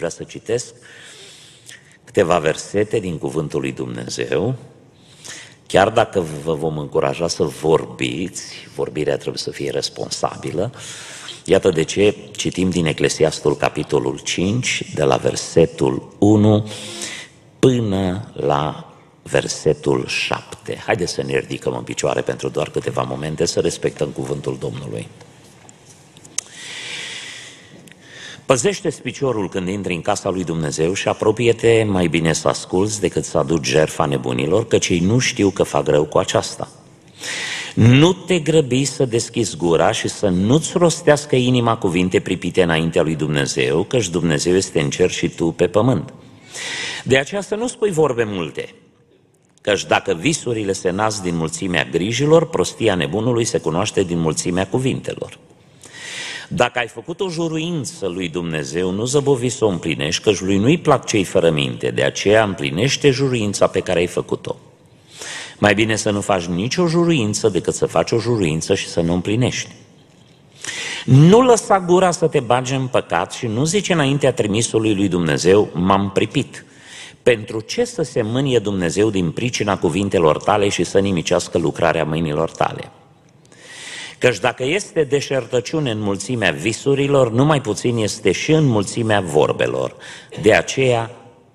Vreau să citesc câteva versete din Cuvântul lui Dumnezeu. Chiar dacă vă vom încuraja să vorbiți, vorbirea trebuie să fie responsabilă, Iată de ce citim din Eclesiastul capitolul 5, de la versetul 1 până la versetul 7. Haideți să ne ridicăm în picioare pentru doar câteva momente, să respectăm cuvântul Domnului. Păzește-ți piciorul când intri în casa lui Dumnezeu și apropie-te mai bine să asculți decât să aduci jertfa nebunilor, căci ei nu știu că fac rău cu aceasta. Nu te grăbi să deschizi gura și să nu-ți rostească inima cuvinte pripite înaintea lui Dumnezeu, căci Dumnezeu este în cer și tu pe pământ. De aceea să nu spui vorbe multe, căci dacă visurile se nasc din mulțimea grijilor, prostia nebunului se cunoaște din mulțimea cuvintelor. Dacă ai făcut o juruință lui Dumnezeu, nu zăbovi să o împlinești, căci lui nu-i plac cei fără minte, de aceea împlinește juruința pe care ai făcut-o. Mai bine să nu faci nicio juruință decât să faci o juruință și să nu împlinești. Nu lăsa gura să te bage în păcat și nu zice înaintea trimisului lui Dumnezeu, m-am pripit. Pentru ce să se mânie Dumnezeu din pricina cuvintelor tale și să nimicească lucrarea mâinilor tale? Căci dacă este deșertăciune în mulțimea visurilor, numai puțin este și în mulțimea vorbelor. De aceea,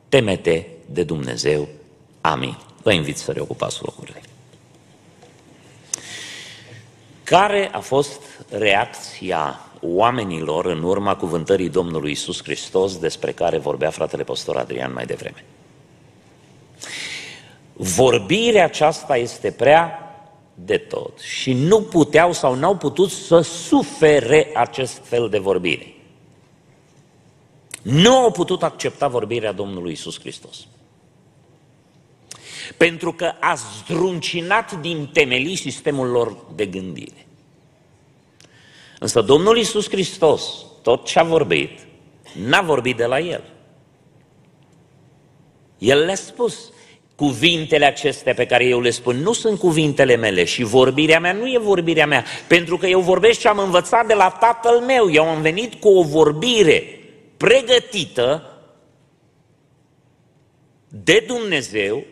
temete de Dumnezeu. Amin. Vă invit să reocupați locurile. Care a fost reacția oamenilor în urma cuvântării Domnului Isus Hristos despre care vorbea fratele pastor Adrian mai devreme? Vorbirea aceasta este prea de tot și nu puteau sau n-au putut să sufere acest fel de vorbire. Nu au putut accepta vorbirea Domnului Isus Hristos pentru că a zdruncinat din temelii sistemul lor de gândire. Însă Domnul Iisus Hristos, tot ce a vorbit, n-a vorbit de la El. El le-a spus, cuvintele acestea pe care eu le spun nu sunt cuvintele mele și vorbirea mea nu e vorbirea mea, pentru că eu vorbesc ce am învățat de la tatăl meu. Eu am venit cu o vorbire pregătită de Dumnezeu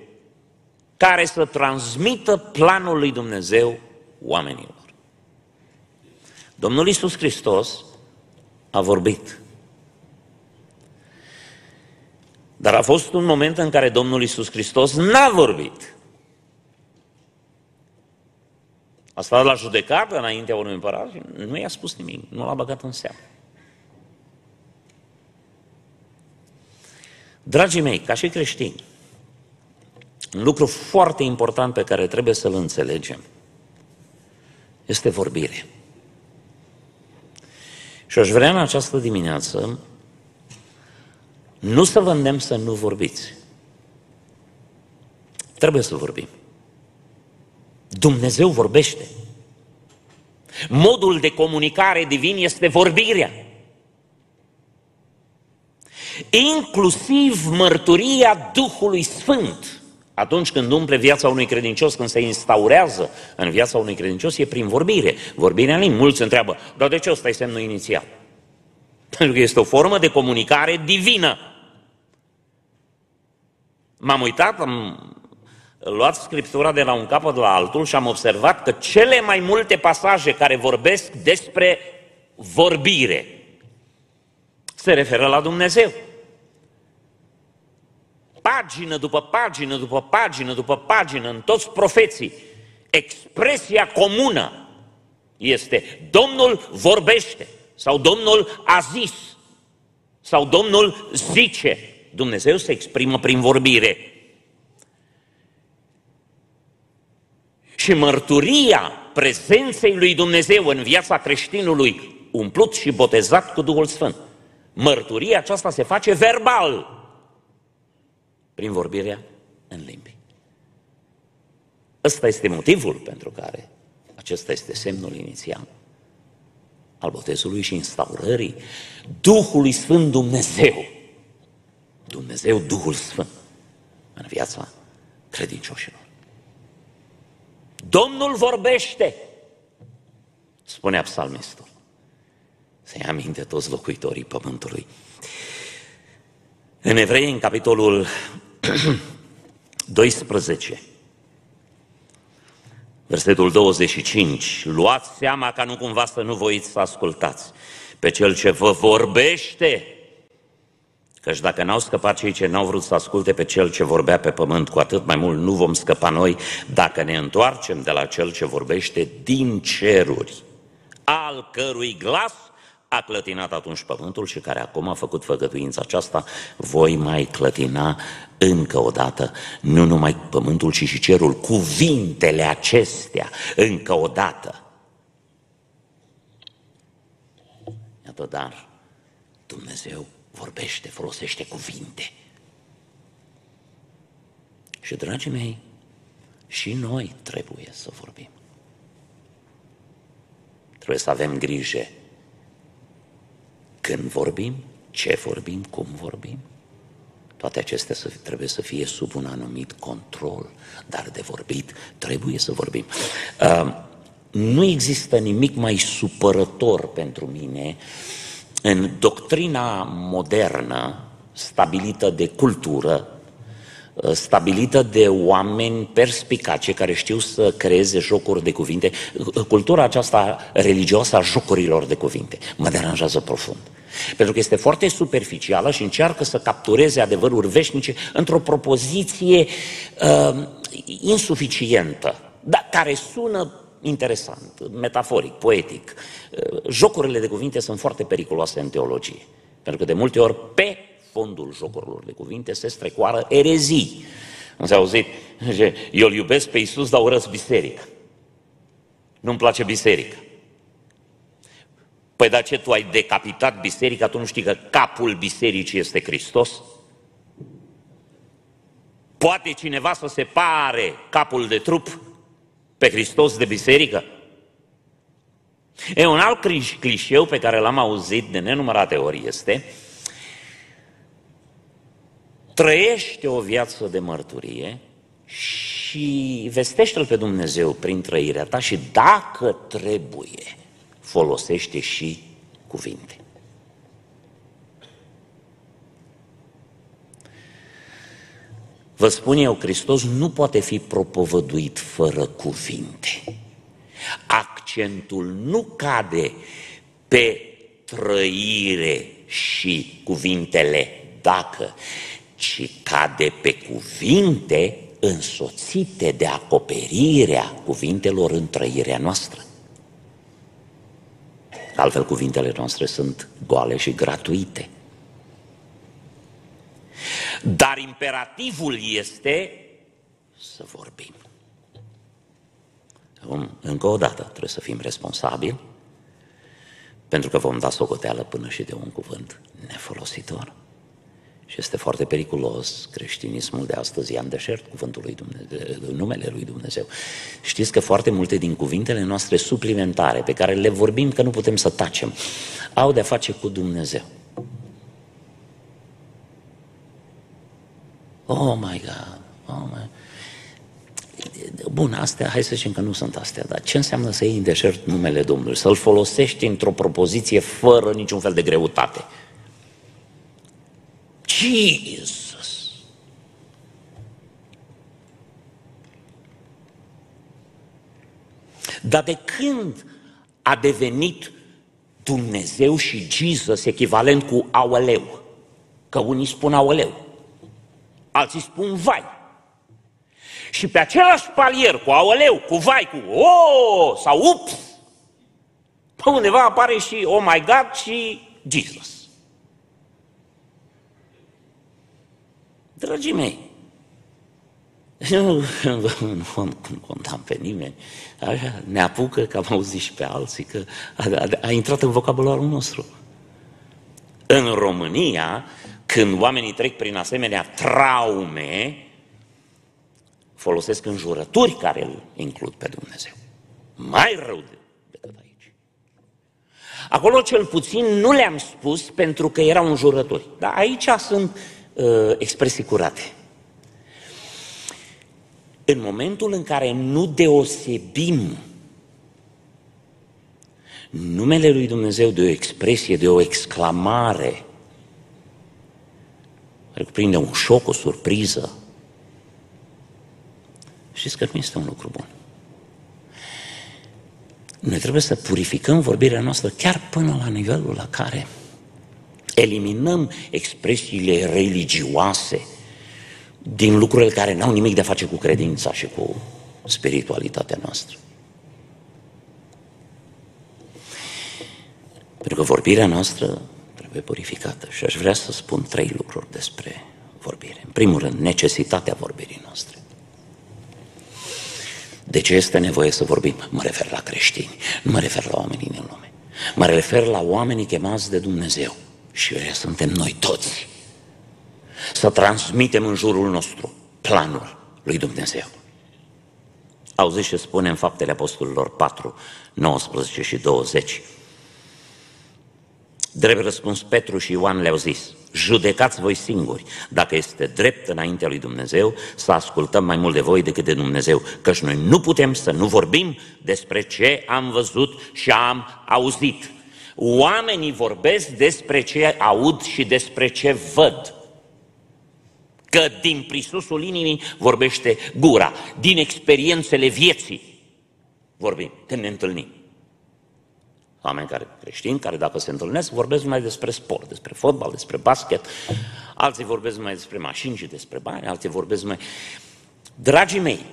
care să transmită planul lui Dumnezeu oamenilor. Domnul Isus Hristos a vorbit. Dar a fost un moment în care Domnul Isus Hristos n-a vorbit. A stat la judecată înaintea unui împărat și nu i-a spus nimic, nu l-a băgat în seamă. Dragii mei, ca și creștini, un lucru foarte important pe care trebuie să-l înțelegem este vorbire. Și aș vrea în această dimineață nu să vă îndemn să nu vorbiți. Trebuie să vorbim. Dumnezeu vorbește. Modul de comunicare divin este vorbirea. Inclusiv mărturia Duhului Sfânt atunci când umple viața unui credincios, când se instaurează în viața unui credincios, e prin vorbire. Vorbirea în Mulți întreabă, dar de ce ăsta e semnul inițial? Pentru că este o formă de comunicare divină. M-am uitat, am luat Scriptura de la un capăt la altul și am observat că cele mai multe pasaje care vorbesc despre vorbire se referă la Dumnezeu pagină după pagină după pagină după pagină în toți profeții, expresia comună este Domnul vorbește sau Domnul a zis sau Domnul zice. Dumnezeu se exprimă prin vorbire. Și mărturia prezenței lui Dumnezeu în viața creștinului, umplut și botezat cu Duhul Sfânt, mărturia aceasta se face verbal, prin vorbirea în limbi. Ăsta este motivul pentru care acesta este semnul inițial al botezului și instaurării Duhului Sfânt Dumnezeu. Dumnezeu, Duhul Sfânt, în viața credincioșilor. Domnul vorbește, spunea psalmistul. Să-i aminte toți locuitorii pământului. În Evrei, în capitolul 12, versetul 25, luați seama ca nu cumva să nu voiți să ascultați pe cel ce vă vorbește. Căci dacă n-au scăpat cei ce n-au vrut să asculte pe cel ce vorbea pe pământ, cu atât mai mult nu vom scăpa noi dacă ne întoarcem de la cel ce vorbește din ceruri, al cărui glas a clătinat atunci pământul și care acum a făcut făgăduința aceasta, voi mai clătina încă o dată, nu numai pământul, ci și cerul, cuvintele acestea, încă o dată. Iată, dar Dumnezeu vorbește, folosește cuvinte. Și, dragii mei, și noi trebuie să vorbim. Trebuie să avem grijă când vorbim, ce vorbim, cum vorbim. Toate acestea să, trebuie să fie sub un anumit control, dar de vorbit trebuie să vorbim. Uh, nu există nimic mai supărător pentru mine în doctrina modernă stabilită de cultură, stabilită de oameni perspicace care știu să creeze jocuri de cuvinte. Cultura aceasta religioasă a jocurilor de cuvinte mă deranjează profund. Pentru că este foarte superficială și încearcă să captureze adevăruri veșnice într-o propoziție uh, insuficientă, dar care sună interesant, metaforic, poetic. Uh, jocurile de cuvinte sunt foarte periculoase în teologie, pentru că de multe ori pe fondul jocurilor de cuvinte se strecoară erezii. Ați auzit? Eu îl iubesc pe Iisus, dar urăsc biserica. Nu-mi place biserica. Păi dar ce, tu ai decapitat biserica, tu nu știi că capul bisericii este Hristos? Poate cineva să separe capul de trup pe Hristos de biserică? E un alt clișeu pe care l-am auzit de nenumărate ori este trăiește o viață de mărturie și vestește-L pe Dumnezeu prin trăirea ta și dacă trebuie, folosește și cuvinte. Vă spun eu, Hristos nu poate fi propovăduit fără cuvinte. Accentul nu cade pe trăire și cuvintele dacă, ci cade pe cuvinte însoțite de acoperirea cuvintelor în trăirea noastră. Altfel, cuvintele noastre sunt goale și gratuite. Dar imperativul este să vorbim. Încă o dată trebuie să fim responsabili, pentru că vom da socoteală până și de un cuvânt nefolositor. Și este foarte periculos creștinismul de astăzi, în deșert cuvântul lui Dumnezeu, numele lui Dumnezeu. Știți că foarte multe din cuvintele noastre suplimentare, pe care le vorbim că nu putem să tacem, au de-a face cu Dumnezeu. Oh my God, oh my Bun, astea, hai să zicem că nu sunt astea, dar ce înseamnă să iei în deșert numele Domnului? Să-l folosești într-o propoziție fără niciun fel de greutate. Jesus. Dar de când a devenit Dumnezeu și Jesus echivalent cu aoleu? Că unii spun aoleu, alții spun vai. Și pe același palier cu aoleu, cu vai, cu o oh, sau ups, pe undeva apare și oh my God și Jesus. Dragii mei, eu nu condam pe nimeni, așa, ne apucă că am auzit și pe alții, că a, a, a intrat în vocabularul nostru. În România, când oamenii trec prin asemenea traume, folosesc înjurături care îl includ pe Dumnezeu. Mai rău decât aici. Acolo cel puțin nu le-am spus pentru că erau înjurături. Dar aici sunt uh, expresii curate. În momentul în care nu deosebim numele lui Dumnezeu de o expresie, de o exclamare, care cuprinde un șoc, o surpriză. Știți că nu este un lucru bun. Noi trebuie să purificăm vorbirea noastră chiar până la nivelul la care eliminăm expresiile religioase din lucrurile care n-au nimic de a face cu credința și cu spiritualitatea noastră. Pentru că vorbirea noastră trebuie purificată și aș vrea să spun trei lucruri despre vorbire. În primul rând, necesitatea vorbirii noastre. De ce este nevoie să vorbim? Mă refer la creștini, nu mă refer la oamenii din lume. Mă refer la oamenii chemați de Dumnezeu. Și ăia suntem noi toți. Să transmitem în jurul nostru planul lui Dumnezeu. Auziți ce spune în Faptele Apostolilor 4, 19 și 20. Drept răspuns, Petru și Ioan le-au zis, judecați voi singuri dacă este drept înaintea lui Dumnezeu să ascultăm mai mult de voi decât de Dumnezeu, căci noi nu putem să nu vorbim despre ce am văzut și am auzit. Oamenii vorbesc despre ce aud și despre ce văd. Că din prisusul inimii vorbește gura, din experiențele vieții vorbim când ne întâlnim. Oameni care creștini, care dacă se întâlnesc, vorbesc mai despre sport, despre fotbal, despre basket, alții vorbesc mai despre mașini și despre bani, alții vorbesc mai... Dragii mei,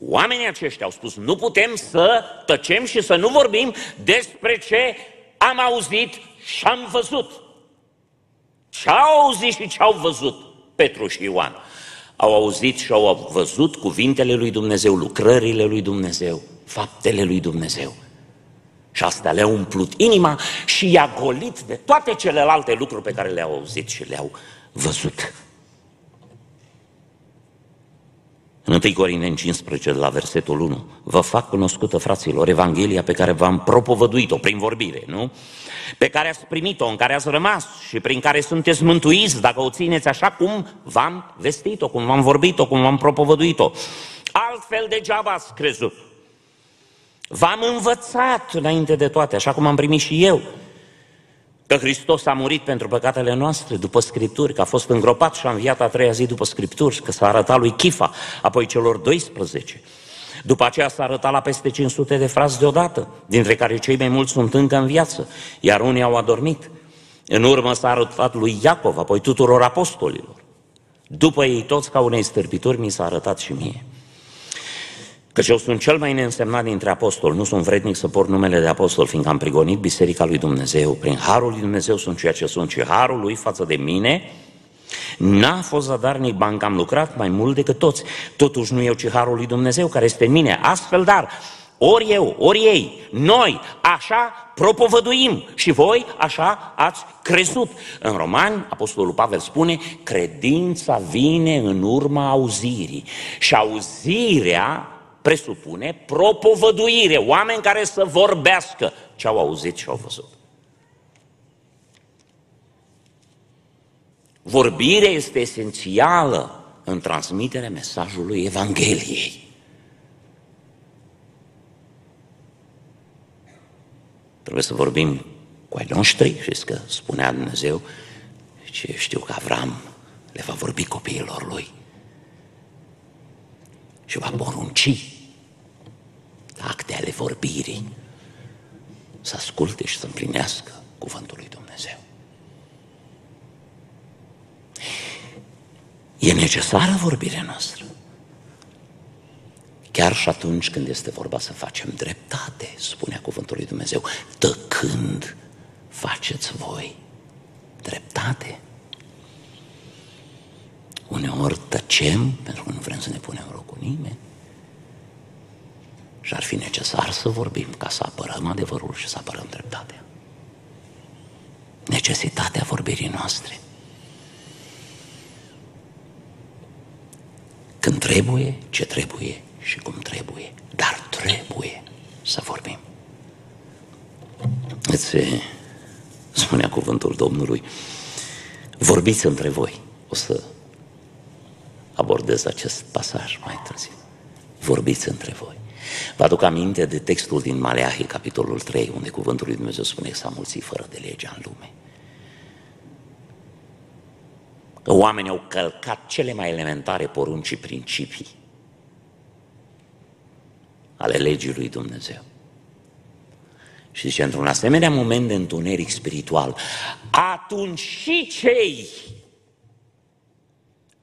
oamenii aceștia au spus, nu putem să tăcem și să nu vorbim despre ce am auzit și am văzut. Ce au auzit și ce au văzut Petru și Ioan? Au auzit și au văzut cuvintele lui Dumnezeu, lucrările lui Dumnezeu faptele lui Dumnezeu. Și astea le-au umplut inima și i-a golit de toate celelalte lucruri pe care le-au auzit și le-au văzut. În 1 Corinteni 15, la versetul 1, vă fac cunoscută, fraților, Evanghelia pe care v-am propovăduit-o prin vorbire, nu? Pe care ați primit-o, în care ați rămas și prin care sunteți mântuiți dacă o țineți așa cum v-am vestit-o, cum v-am vorbit-o, cum v-am propovăduit-o. Altfel degeaba ați crezut. V-am învățat înainte de toate, așa cum am primit și eu, că Hristos a murit pentru păcatele noastre după Scripturi, că a fost îngropat și a înviat a treia zi după Scripturi, că s-a arătat lui Chifa, apoi celor 12. După aceea s-a arătat la peste 500 de frați deodată, dintre care cei mai mulți sunt încă în viață, iar unii au adormit. În urmă s-a arătat lui Iacov, apoi tuturor apostolilor. După ei toți ca unei stârpituri mi s-a arătat și mie. Căci eu sunt cel mai neînsemnat dintre apostoli, nu sunt vrednic să port numele de apostol, fiindcă am prigonit Biserica lui Dumnezeu. Prin Harul lui Dumnezeu sunt ceea ce sunt și Harul lui față de mine N-a fost zadarnic banc, am lucrat mai mult decât toți. Totuși nu eu, ci Harul lui Dumnezeu care este în mine. Astfel, dar, ori eu, ori ei, noi așa propovăduim și voi așa ați crezut. În Romani, Apostolul Pavel spune, credința vine în urma auzirii și auzirea presupune propovăduire, oameni care să vorbească ce au auzit și au văzut. Vorbirea este esențială în transmiterea mesajului Evangheliei. Trebuie să vorbim cu ai noștri, știți că spunea Dumnezeu, și știu că Avram le va vorbi copiilor lui și va porunci acte ale vorbirii să asculte și să împlinească cuvântul lui Dumnezeu. E necesară vorbirea noastră. Chiar și atunci când este vorba să facem dreptate, spunea cuvântul lui Dumnezeu, tăcând faceți voi dreptate. Uneori tăcem pentru că nu vrem să ne punem în cu nimeni. Și ar fi necesar să vorbim ca să apărăm adevărul și să apărăm dreptatea. Necesitatea vorbirii noastre. Când trebuie, ce trebuie și cum trebuie. Dar trebuie să vorbim. Îți spunea cuvântul Domnului, vorbiți între voi. O să abordez acest pasaj mai târziu. Vorbiți între voi. Vă aduc aminte de textul din Maleahi, capitolul 3, unde cuvântul lui Dumnezeu spune că s-a mulțit fără de legea în lume. Oamenii au călcat cele mai elementare porunci și principii ale legii lui Dumnezeu. Și zice, într-un asemenea moment de întuneric spiritual, atunci și cei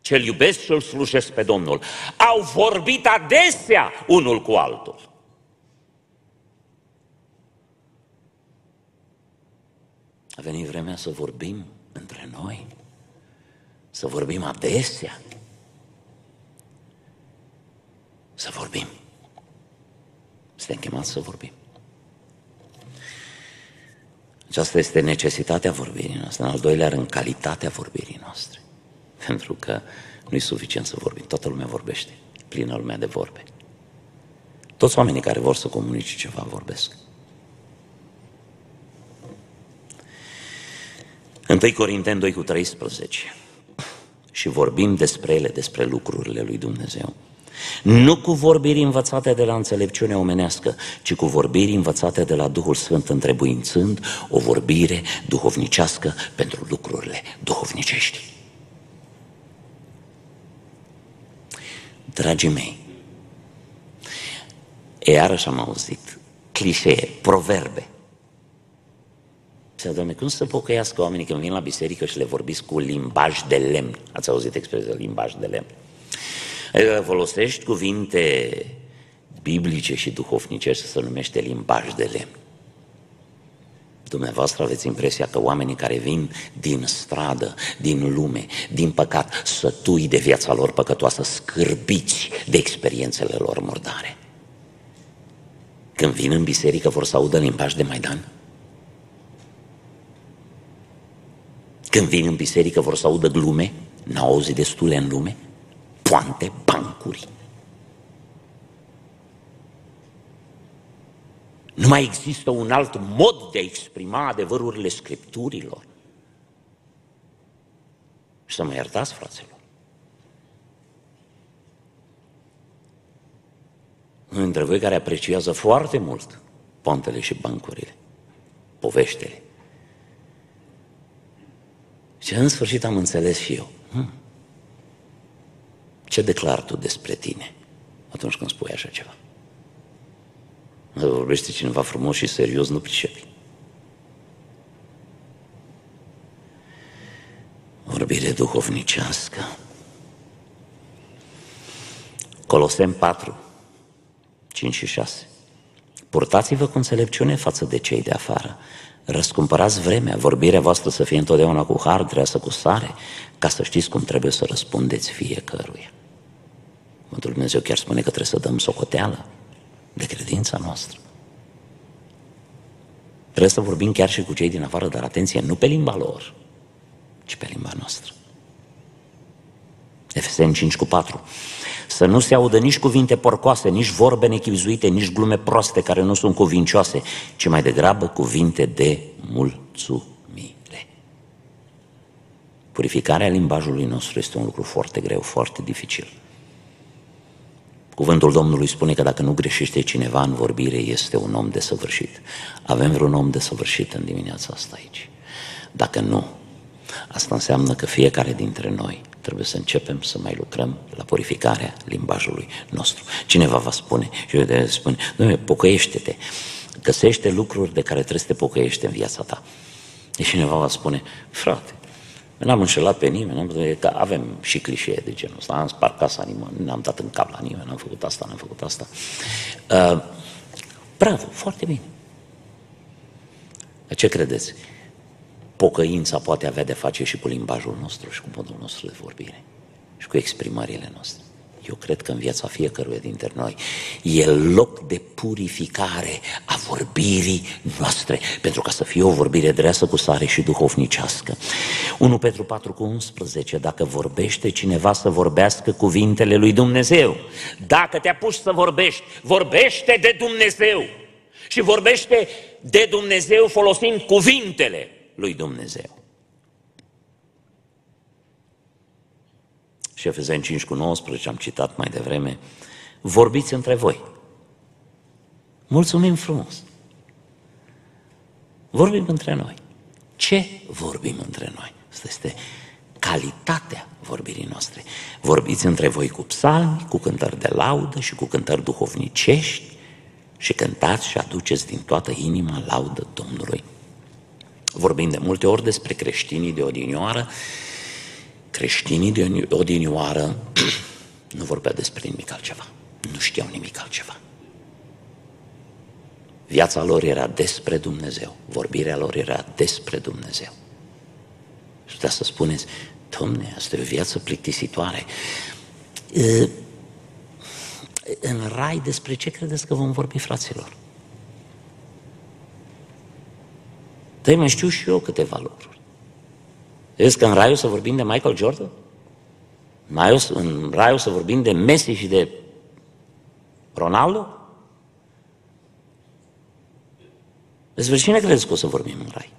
ce-L iubesc și-L slujesc pe Domnul, au vorbit adesea unul cu altul. A venit vremea să vorbim între noi, să vorbim adesea, să vorbim. Suntem chemați să vorbim. Aceasta este necesitatea vorbirii noastre, în al doilea rând, calitatea vorbirii noastre. Pentru că nu e suficient să vorbim, toată lumea vorbește, plină lumea de vorbe. Toți oamenii care vor să comunice ceva vorbesc. 1 Corinteni 2 cu 13 și vorbim despre ele, despre lucrurile lui Dumnezeu. Nu cu vorbiri învățate de la înțelepciune omenească, ci cu vorbiri învățate de la Duhul Sfânt, întrebuințând o vorbire duhovnicească pentru lucrurile duhovnicești. Dragii mei, iarăși am auzit clișee, proverbe. Să doamne, cum să pocăiască oamenii când vin la biserică și le vorbiți cu limbaj de lemn? Ați auzit expresia limbaj de lemn? Adică folosești cuvinte biblice și duhovnice și se numește limbaj de lemn. Dumneavoastră aveți impresia că oamenii care vin din stradă, din lume, din păcat, sătui de viața lor păcătoasă, scârbiți de experiențele lor murdare. Când vin în biserică vor să audă limbaj de Maidan? Când vin în biserică vor să audă glume? N-au auzit destule în lume? Poante, bancuri. Nu mai există un alt mod de a exprima adevărurile Scripturilor. Și să mă iertați, fraților. Unul dintre voi care apreciază foarte mult pontele și bancurile, poveștele. Și în sfârșit am înțeles și eu. Hmm. Ce declar tu despre tine atunci când spui așa ceva? Dacă vorbește cineva frumos și serios, nu pricepi. Vorbire duhovnicească. Colosem 4, 5 și 6. Purtați-vă cu înțelepciune față de cei de afară. Răscumpărați vremea, vorbirea voastră să fie întotdeauna cu har, dreasă cu sare, ca să știți cum trebuie să răspundeți fiecăruia. Mântul Dumnezeu chiar spune că trebuie să dăm socoteală de credința noastră. Trebuie să vorbim chiar și cu cei din afară, dar atenție, nu pe limba lor, ci pe limba noastră. Efeseni 5 cu 4. Să nu se audă nici cuvinte porcoase, nici vorbe nechizuite, nici glume proaste care nu sunt cuvincioase, ci mai degrabă cuvinte de mulțumire. Purificarea limbajului nostru este un lucru foarte greu, foarte dificil. Cuvântul Domnului spune că dacă nu greșește cineva în vorbire, este un om desăvârșit. Avem vreun om desăvârșit în dimineața asta aici. Dacă nu, asta înseamnă că fiecare dintre noi trebuie să începem să mai lucrăm la purificarea limbajului nostru. Cineva va spune, și eu de spune, domnule, pocăiește-te, găsește lucruri de care trebuie să te pocăiești în viața ta. Și cineva va spune, frate, N-am înșelat pe nimeni, n-am, că avem și clișee de genul ăsta, am spart casa nimeni, n-am dat în cap la nimeni, n-am făcut asta, n-am făcut asta. Uh, bravo, foarte bine. Ce credeți? Pocăința poate avea de face și cu limbajul nostru și cu modul nostru de vorbire și cu exprimările noastre. Eu cred că în viața fiecăruia dintre noi e loc de purificare a vorbirii noastre, pentru ca să fie o vorbire dreasă cu sare și duhovnicească. 1 Petru 4 cu 11, dacă vorbește cineva să vorbească cuvintele lui Dumnezeu. Dacă te apuci să vorbești, vorbește de Dumnezeu. Și vorbește de Dumnezeu folosind cuvintele lui Dumnezeu. Și Efezeni 5 cu 19, am citat mai devreme, vorbiți între voi. Mulțumim frumos! Vorbim între noi. Ce vorbim între noi? Asta este calitatea vorbirii noastre. Vorbiți între voi cu psalmi, cu cântări de laudă și cu cântări duhovnicești și cântați și aduceți din toată inima laudă Domnului. Vorbim de multe ori despre creștinii de odinioară. Creștinii de odinioară nu vorbeau despre nimic altceva. Nu știau nimic altceva. Viața lor era despre Dumnezeu. Vorbirea lor era despre Dumnezeu. Și putea să spuneți, Domne, asta e o viață plictisitoare. În rai despre ce credeți că vom vorbi, fraților? Tăi mai știu și eu câteva lucruri. Vezi că în rai o să vorbim de Michael Jordan? Mai în rai o să vorbim de Messi și de Ronaldo? Despre cine credeți că o să vorbim în rai?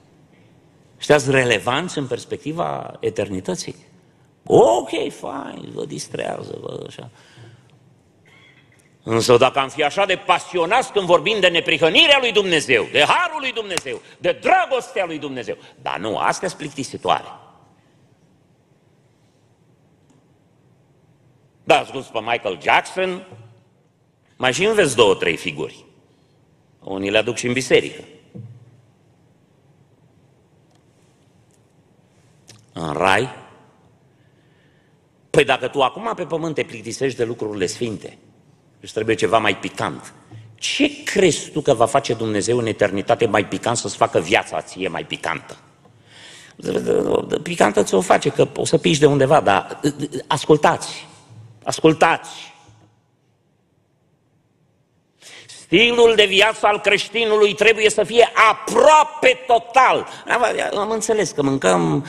Știați relevanți în perspectiva eternității? Ok, fine, vă distrează, vă așa. Însă dacă am fi așa de pasionați când vorbim de neprihănirea lui Dumnezeu, de harul lui Dumnezeu, de dragostea lui Dumnezeu, dar nu, astea sunt plictisitoare. Da, asculți pe Michael Jackson, mai și înveți două, trei figuri. Unii le aduc și în biserică. În rai? Păi dacă tu acum pe pământ te plictisești de lucrurile sfinte, îți trebuie ceva mai picant. Ce crezi tu că va face Dumnezeu în eternitate mai picant să-ți facă viața ție mai picantă? Picantă ți-o face, că o să piși de undeva, dar ascultați, ascultați. Stilul de viață al creștinului trebuie să fie aproape total. Am înțeles că mâncăm,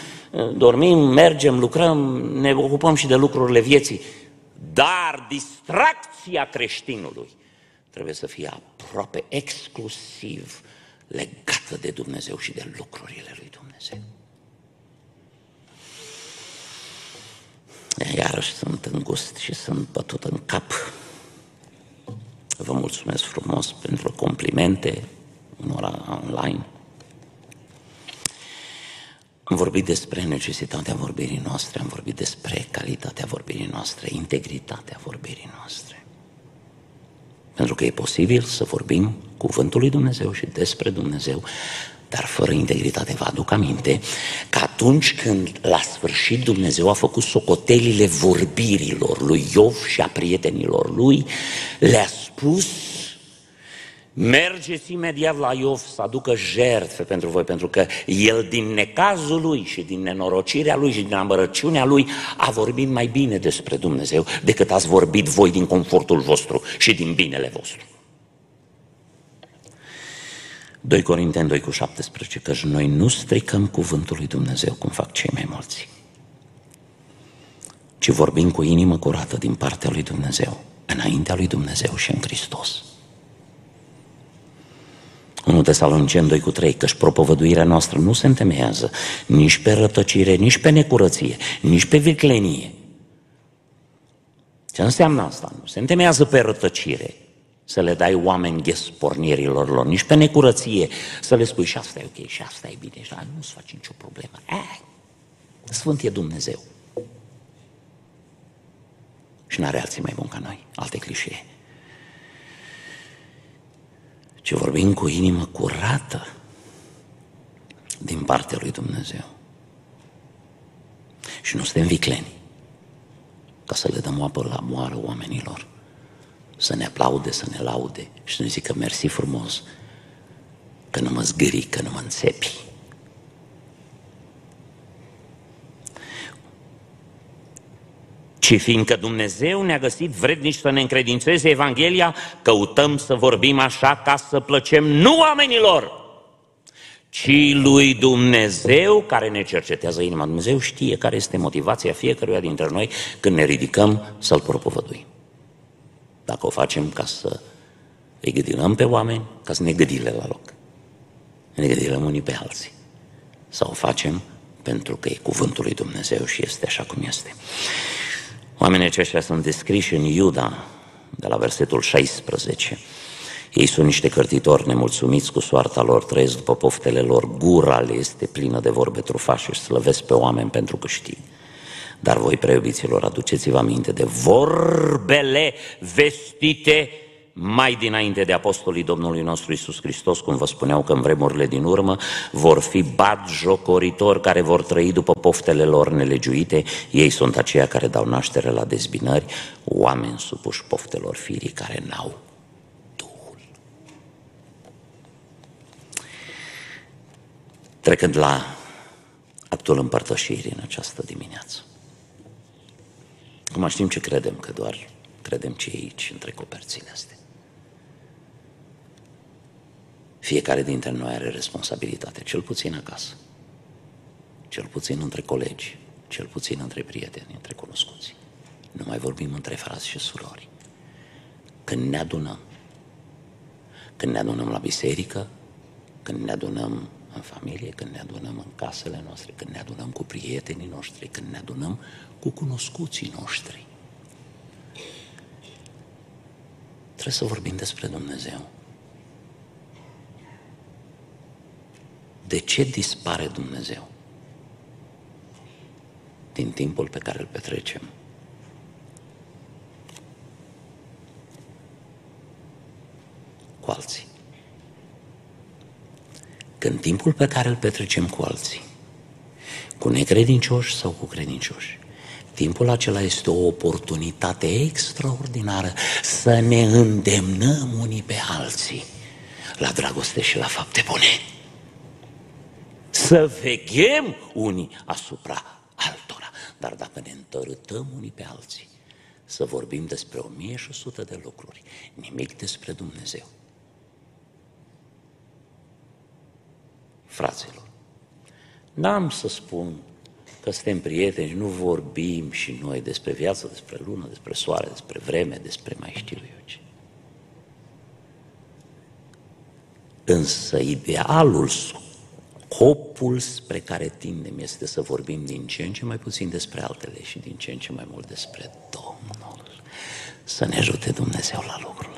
dormim, mergem, lucrăm, ne ocupăm și de lucrurile vieții. Dar distracția creștinului trebuie să fie aproape exclusiv legată de Dumnezeu și de lucrurile lui Dumnezeu. Iarăși sunt îngust și sunt bătut în cap. Vă mulțumesc frumos pentru complimente în ora online. Am vorbit despre necesitatea vorbirii noastre, am vorbit despre calitatea vorbirii noastre, integritatea vorbirii noastre. Pentru că e posibil să vorbim cuvântul lui Dumnezeu și despre Dumnezeu, dar fără integritate. Vă aduc aminte că atunci când la sfârșit Dumnezeu a făcut socotelile vorbirilor lui Iov și a prietenilor lui, le-a spus Mergeți imediat la Iov să aducă jertfe pentru voi, pentru că el din necazul lui și din nenorocirea lui și din amărăciunea lui a vorbit mai bine despre Dumnezeu decât ați vorbit voi din confortul vostru și din binele vostru. 2 Corinteni 2 cu 17, că noi nu stricăm cuvântul lui Dumnezeu cum fac cei mai mulți, ci vorbim cu inimă curată din partea lui Dumnezeu, înaintea lui Dumnezeu și în Hristos. 1 Tesalonicen 2 cu 3, căci propovăduirea noastră nu se întemeiază nici pe rătăcire, nici pe necurăție, nici pe viclenie. Ce înseamnă asta? Nu se întemeiază pe rătăcire, să le dai oameni ghes pornierilor lor, nici pe necurăție, să le spui și asta e ok, și asta e bine, și nu-ți faci nicio problemă. Eh, Sfânt e Dumnezeu. Și n-are alții mai buni ca noi, alte clișee ci vorbim cu inimă curată din partea lui Dumnezeu. Și nu suntem vicleni ca să le dăm apă la moară oamenilor, să ne aplaude, să ne laude și să ne zică mersi frumos, că nu mă zgâri, că nu mă înțepi. ci fiindcă Dumnezeu ne-a găsit vrednici să ne încredințeze Evanghelia, căutăm să vorbim așa ca să plăcem nu oamenilor, ci lui Dumnezeu care ne cercetează inima. Dumnezeu știe care este motivația fiecăruia dintre noi când ne ridicăm să-L propovăduim. Dacă o facem ca să îi gâdilăm pe oameni, ca să ne gâdile la loc. Ne gâdilăm unii pe alții. Sau o facem pentru că e cuvântul lui Dumnezeu și este așa cum este. Oamenii aceștia sunt descriși în Iuda, de la versetul 16. Ei sunt niște cărtitori nemulțumiți cu soarta lor, trăiesc după poftele lor, gura le este plină de vorbe trufașe și slăvesc pe oameni pentru câștig. Dar voi, preiubiților, aduceți-vă aminte de vorbele vestite mai dinainte de apostolii Domnului nostru Isus Hristos, cum vă spuneau că în vremurile din urmă vor fi bat jocoritori care vor trăi după poftele lor nelegiuite, ei sunt aceia care dau naștere la dezbinări, oameni supuși poftelor firii care n-au Duhul. Trecând la actul împărtășirii în această dimineață. Acum știm ce credem, că doar credem ce e aici, între coperțile astea. Fiecare dintre noi are responsabilitate, cel puțin acasă, cel puțin între colegi, cel puțin între prieteni, între cunoscuți. Nu mai vorbim între frați și surori. Când ne adunăm, când ne adunăm la biserică, când ne adunăm în familie, când ne adunăm în casele noastre, când ne adunăm cu prietenii noștri, când ne adunăm cu cunoscuții noștri. Trebuie să vorbim despre Dumnezeu. De ce dispare Dumnezeu? Din timpul pe care îl petrecem. Cu alții. Când timpul pe care îl petrecem cu alții, cu necredincioși sau cu credincioși, timpul acela este o oportunitate extraordinară să ne îndemnăm unii pe alții la dragoste și la fapte bune să veghem unii asupra altora. Dar dacă ne întărâtăm unii pe alții, să vorbim despre 1100 de lucruri, nimic despre Dumnezeu. Fraților, n-am să spun că suntem prieteni și nu vorbim și noi despre viață, despre lună, despre soare, despre vreme, despre mai știu eu ce. Însă idealul Scopul spre care tindem este să vorbim din ce în ce mai puțin despre altele și din ce în ce mai mult despre Domnul. Să ne ajute Dumnezeu la lucrul acesta.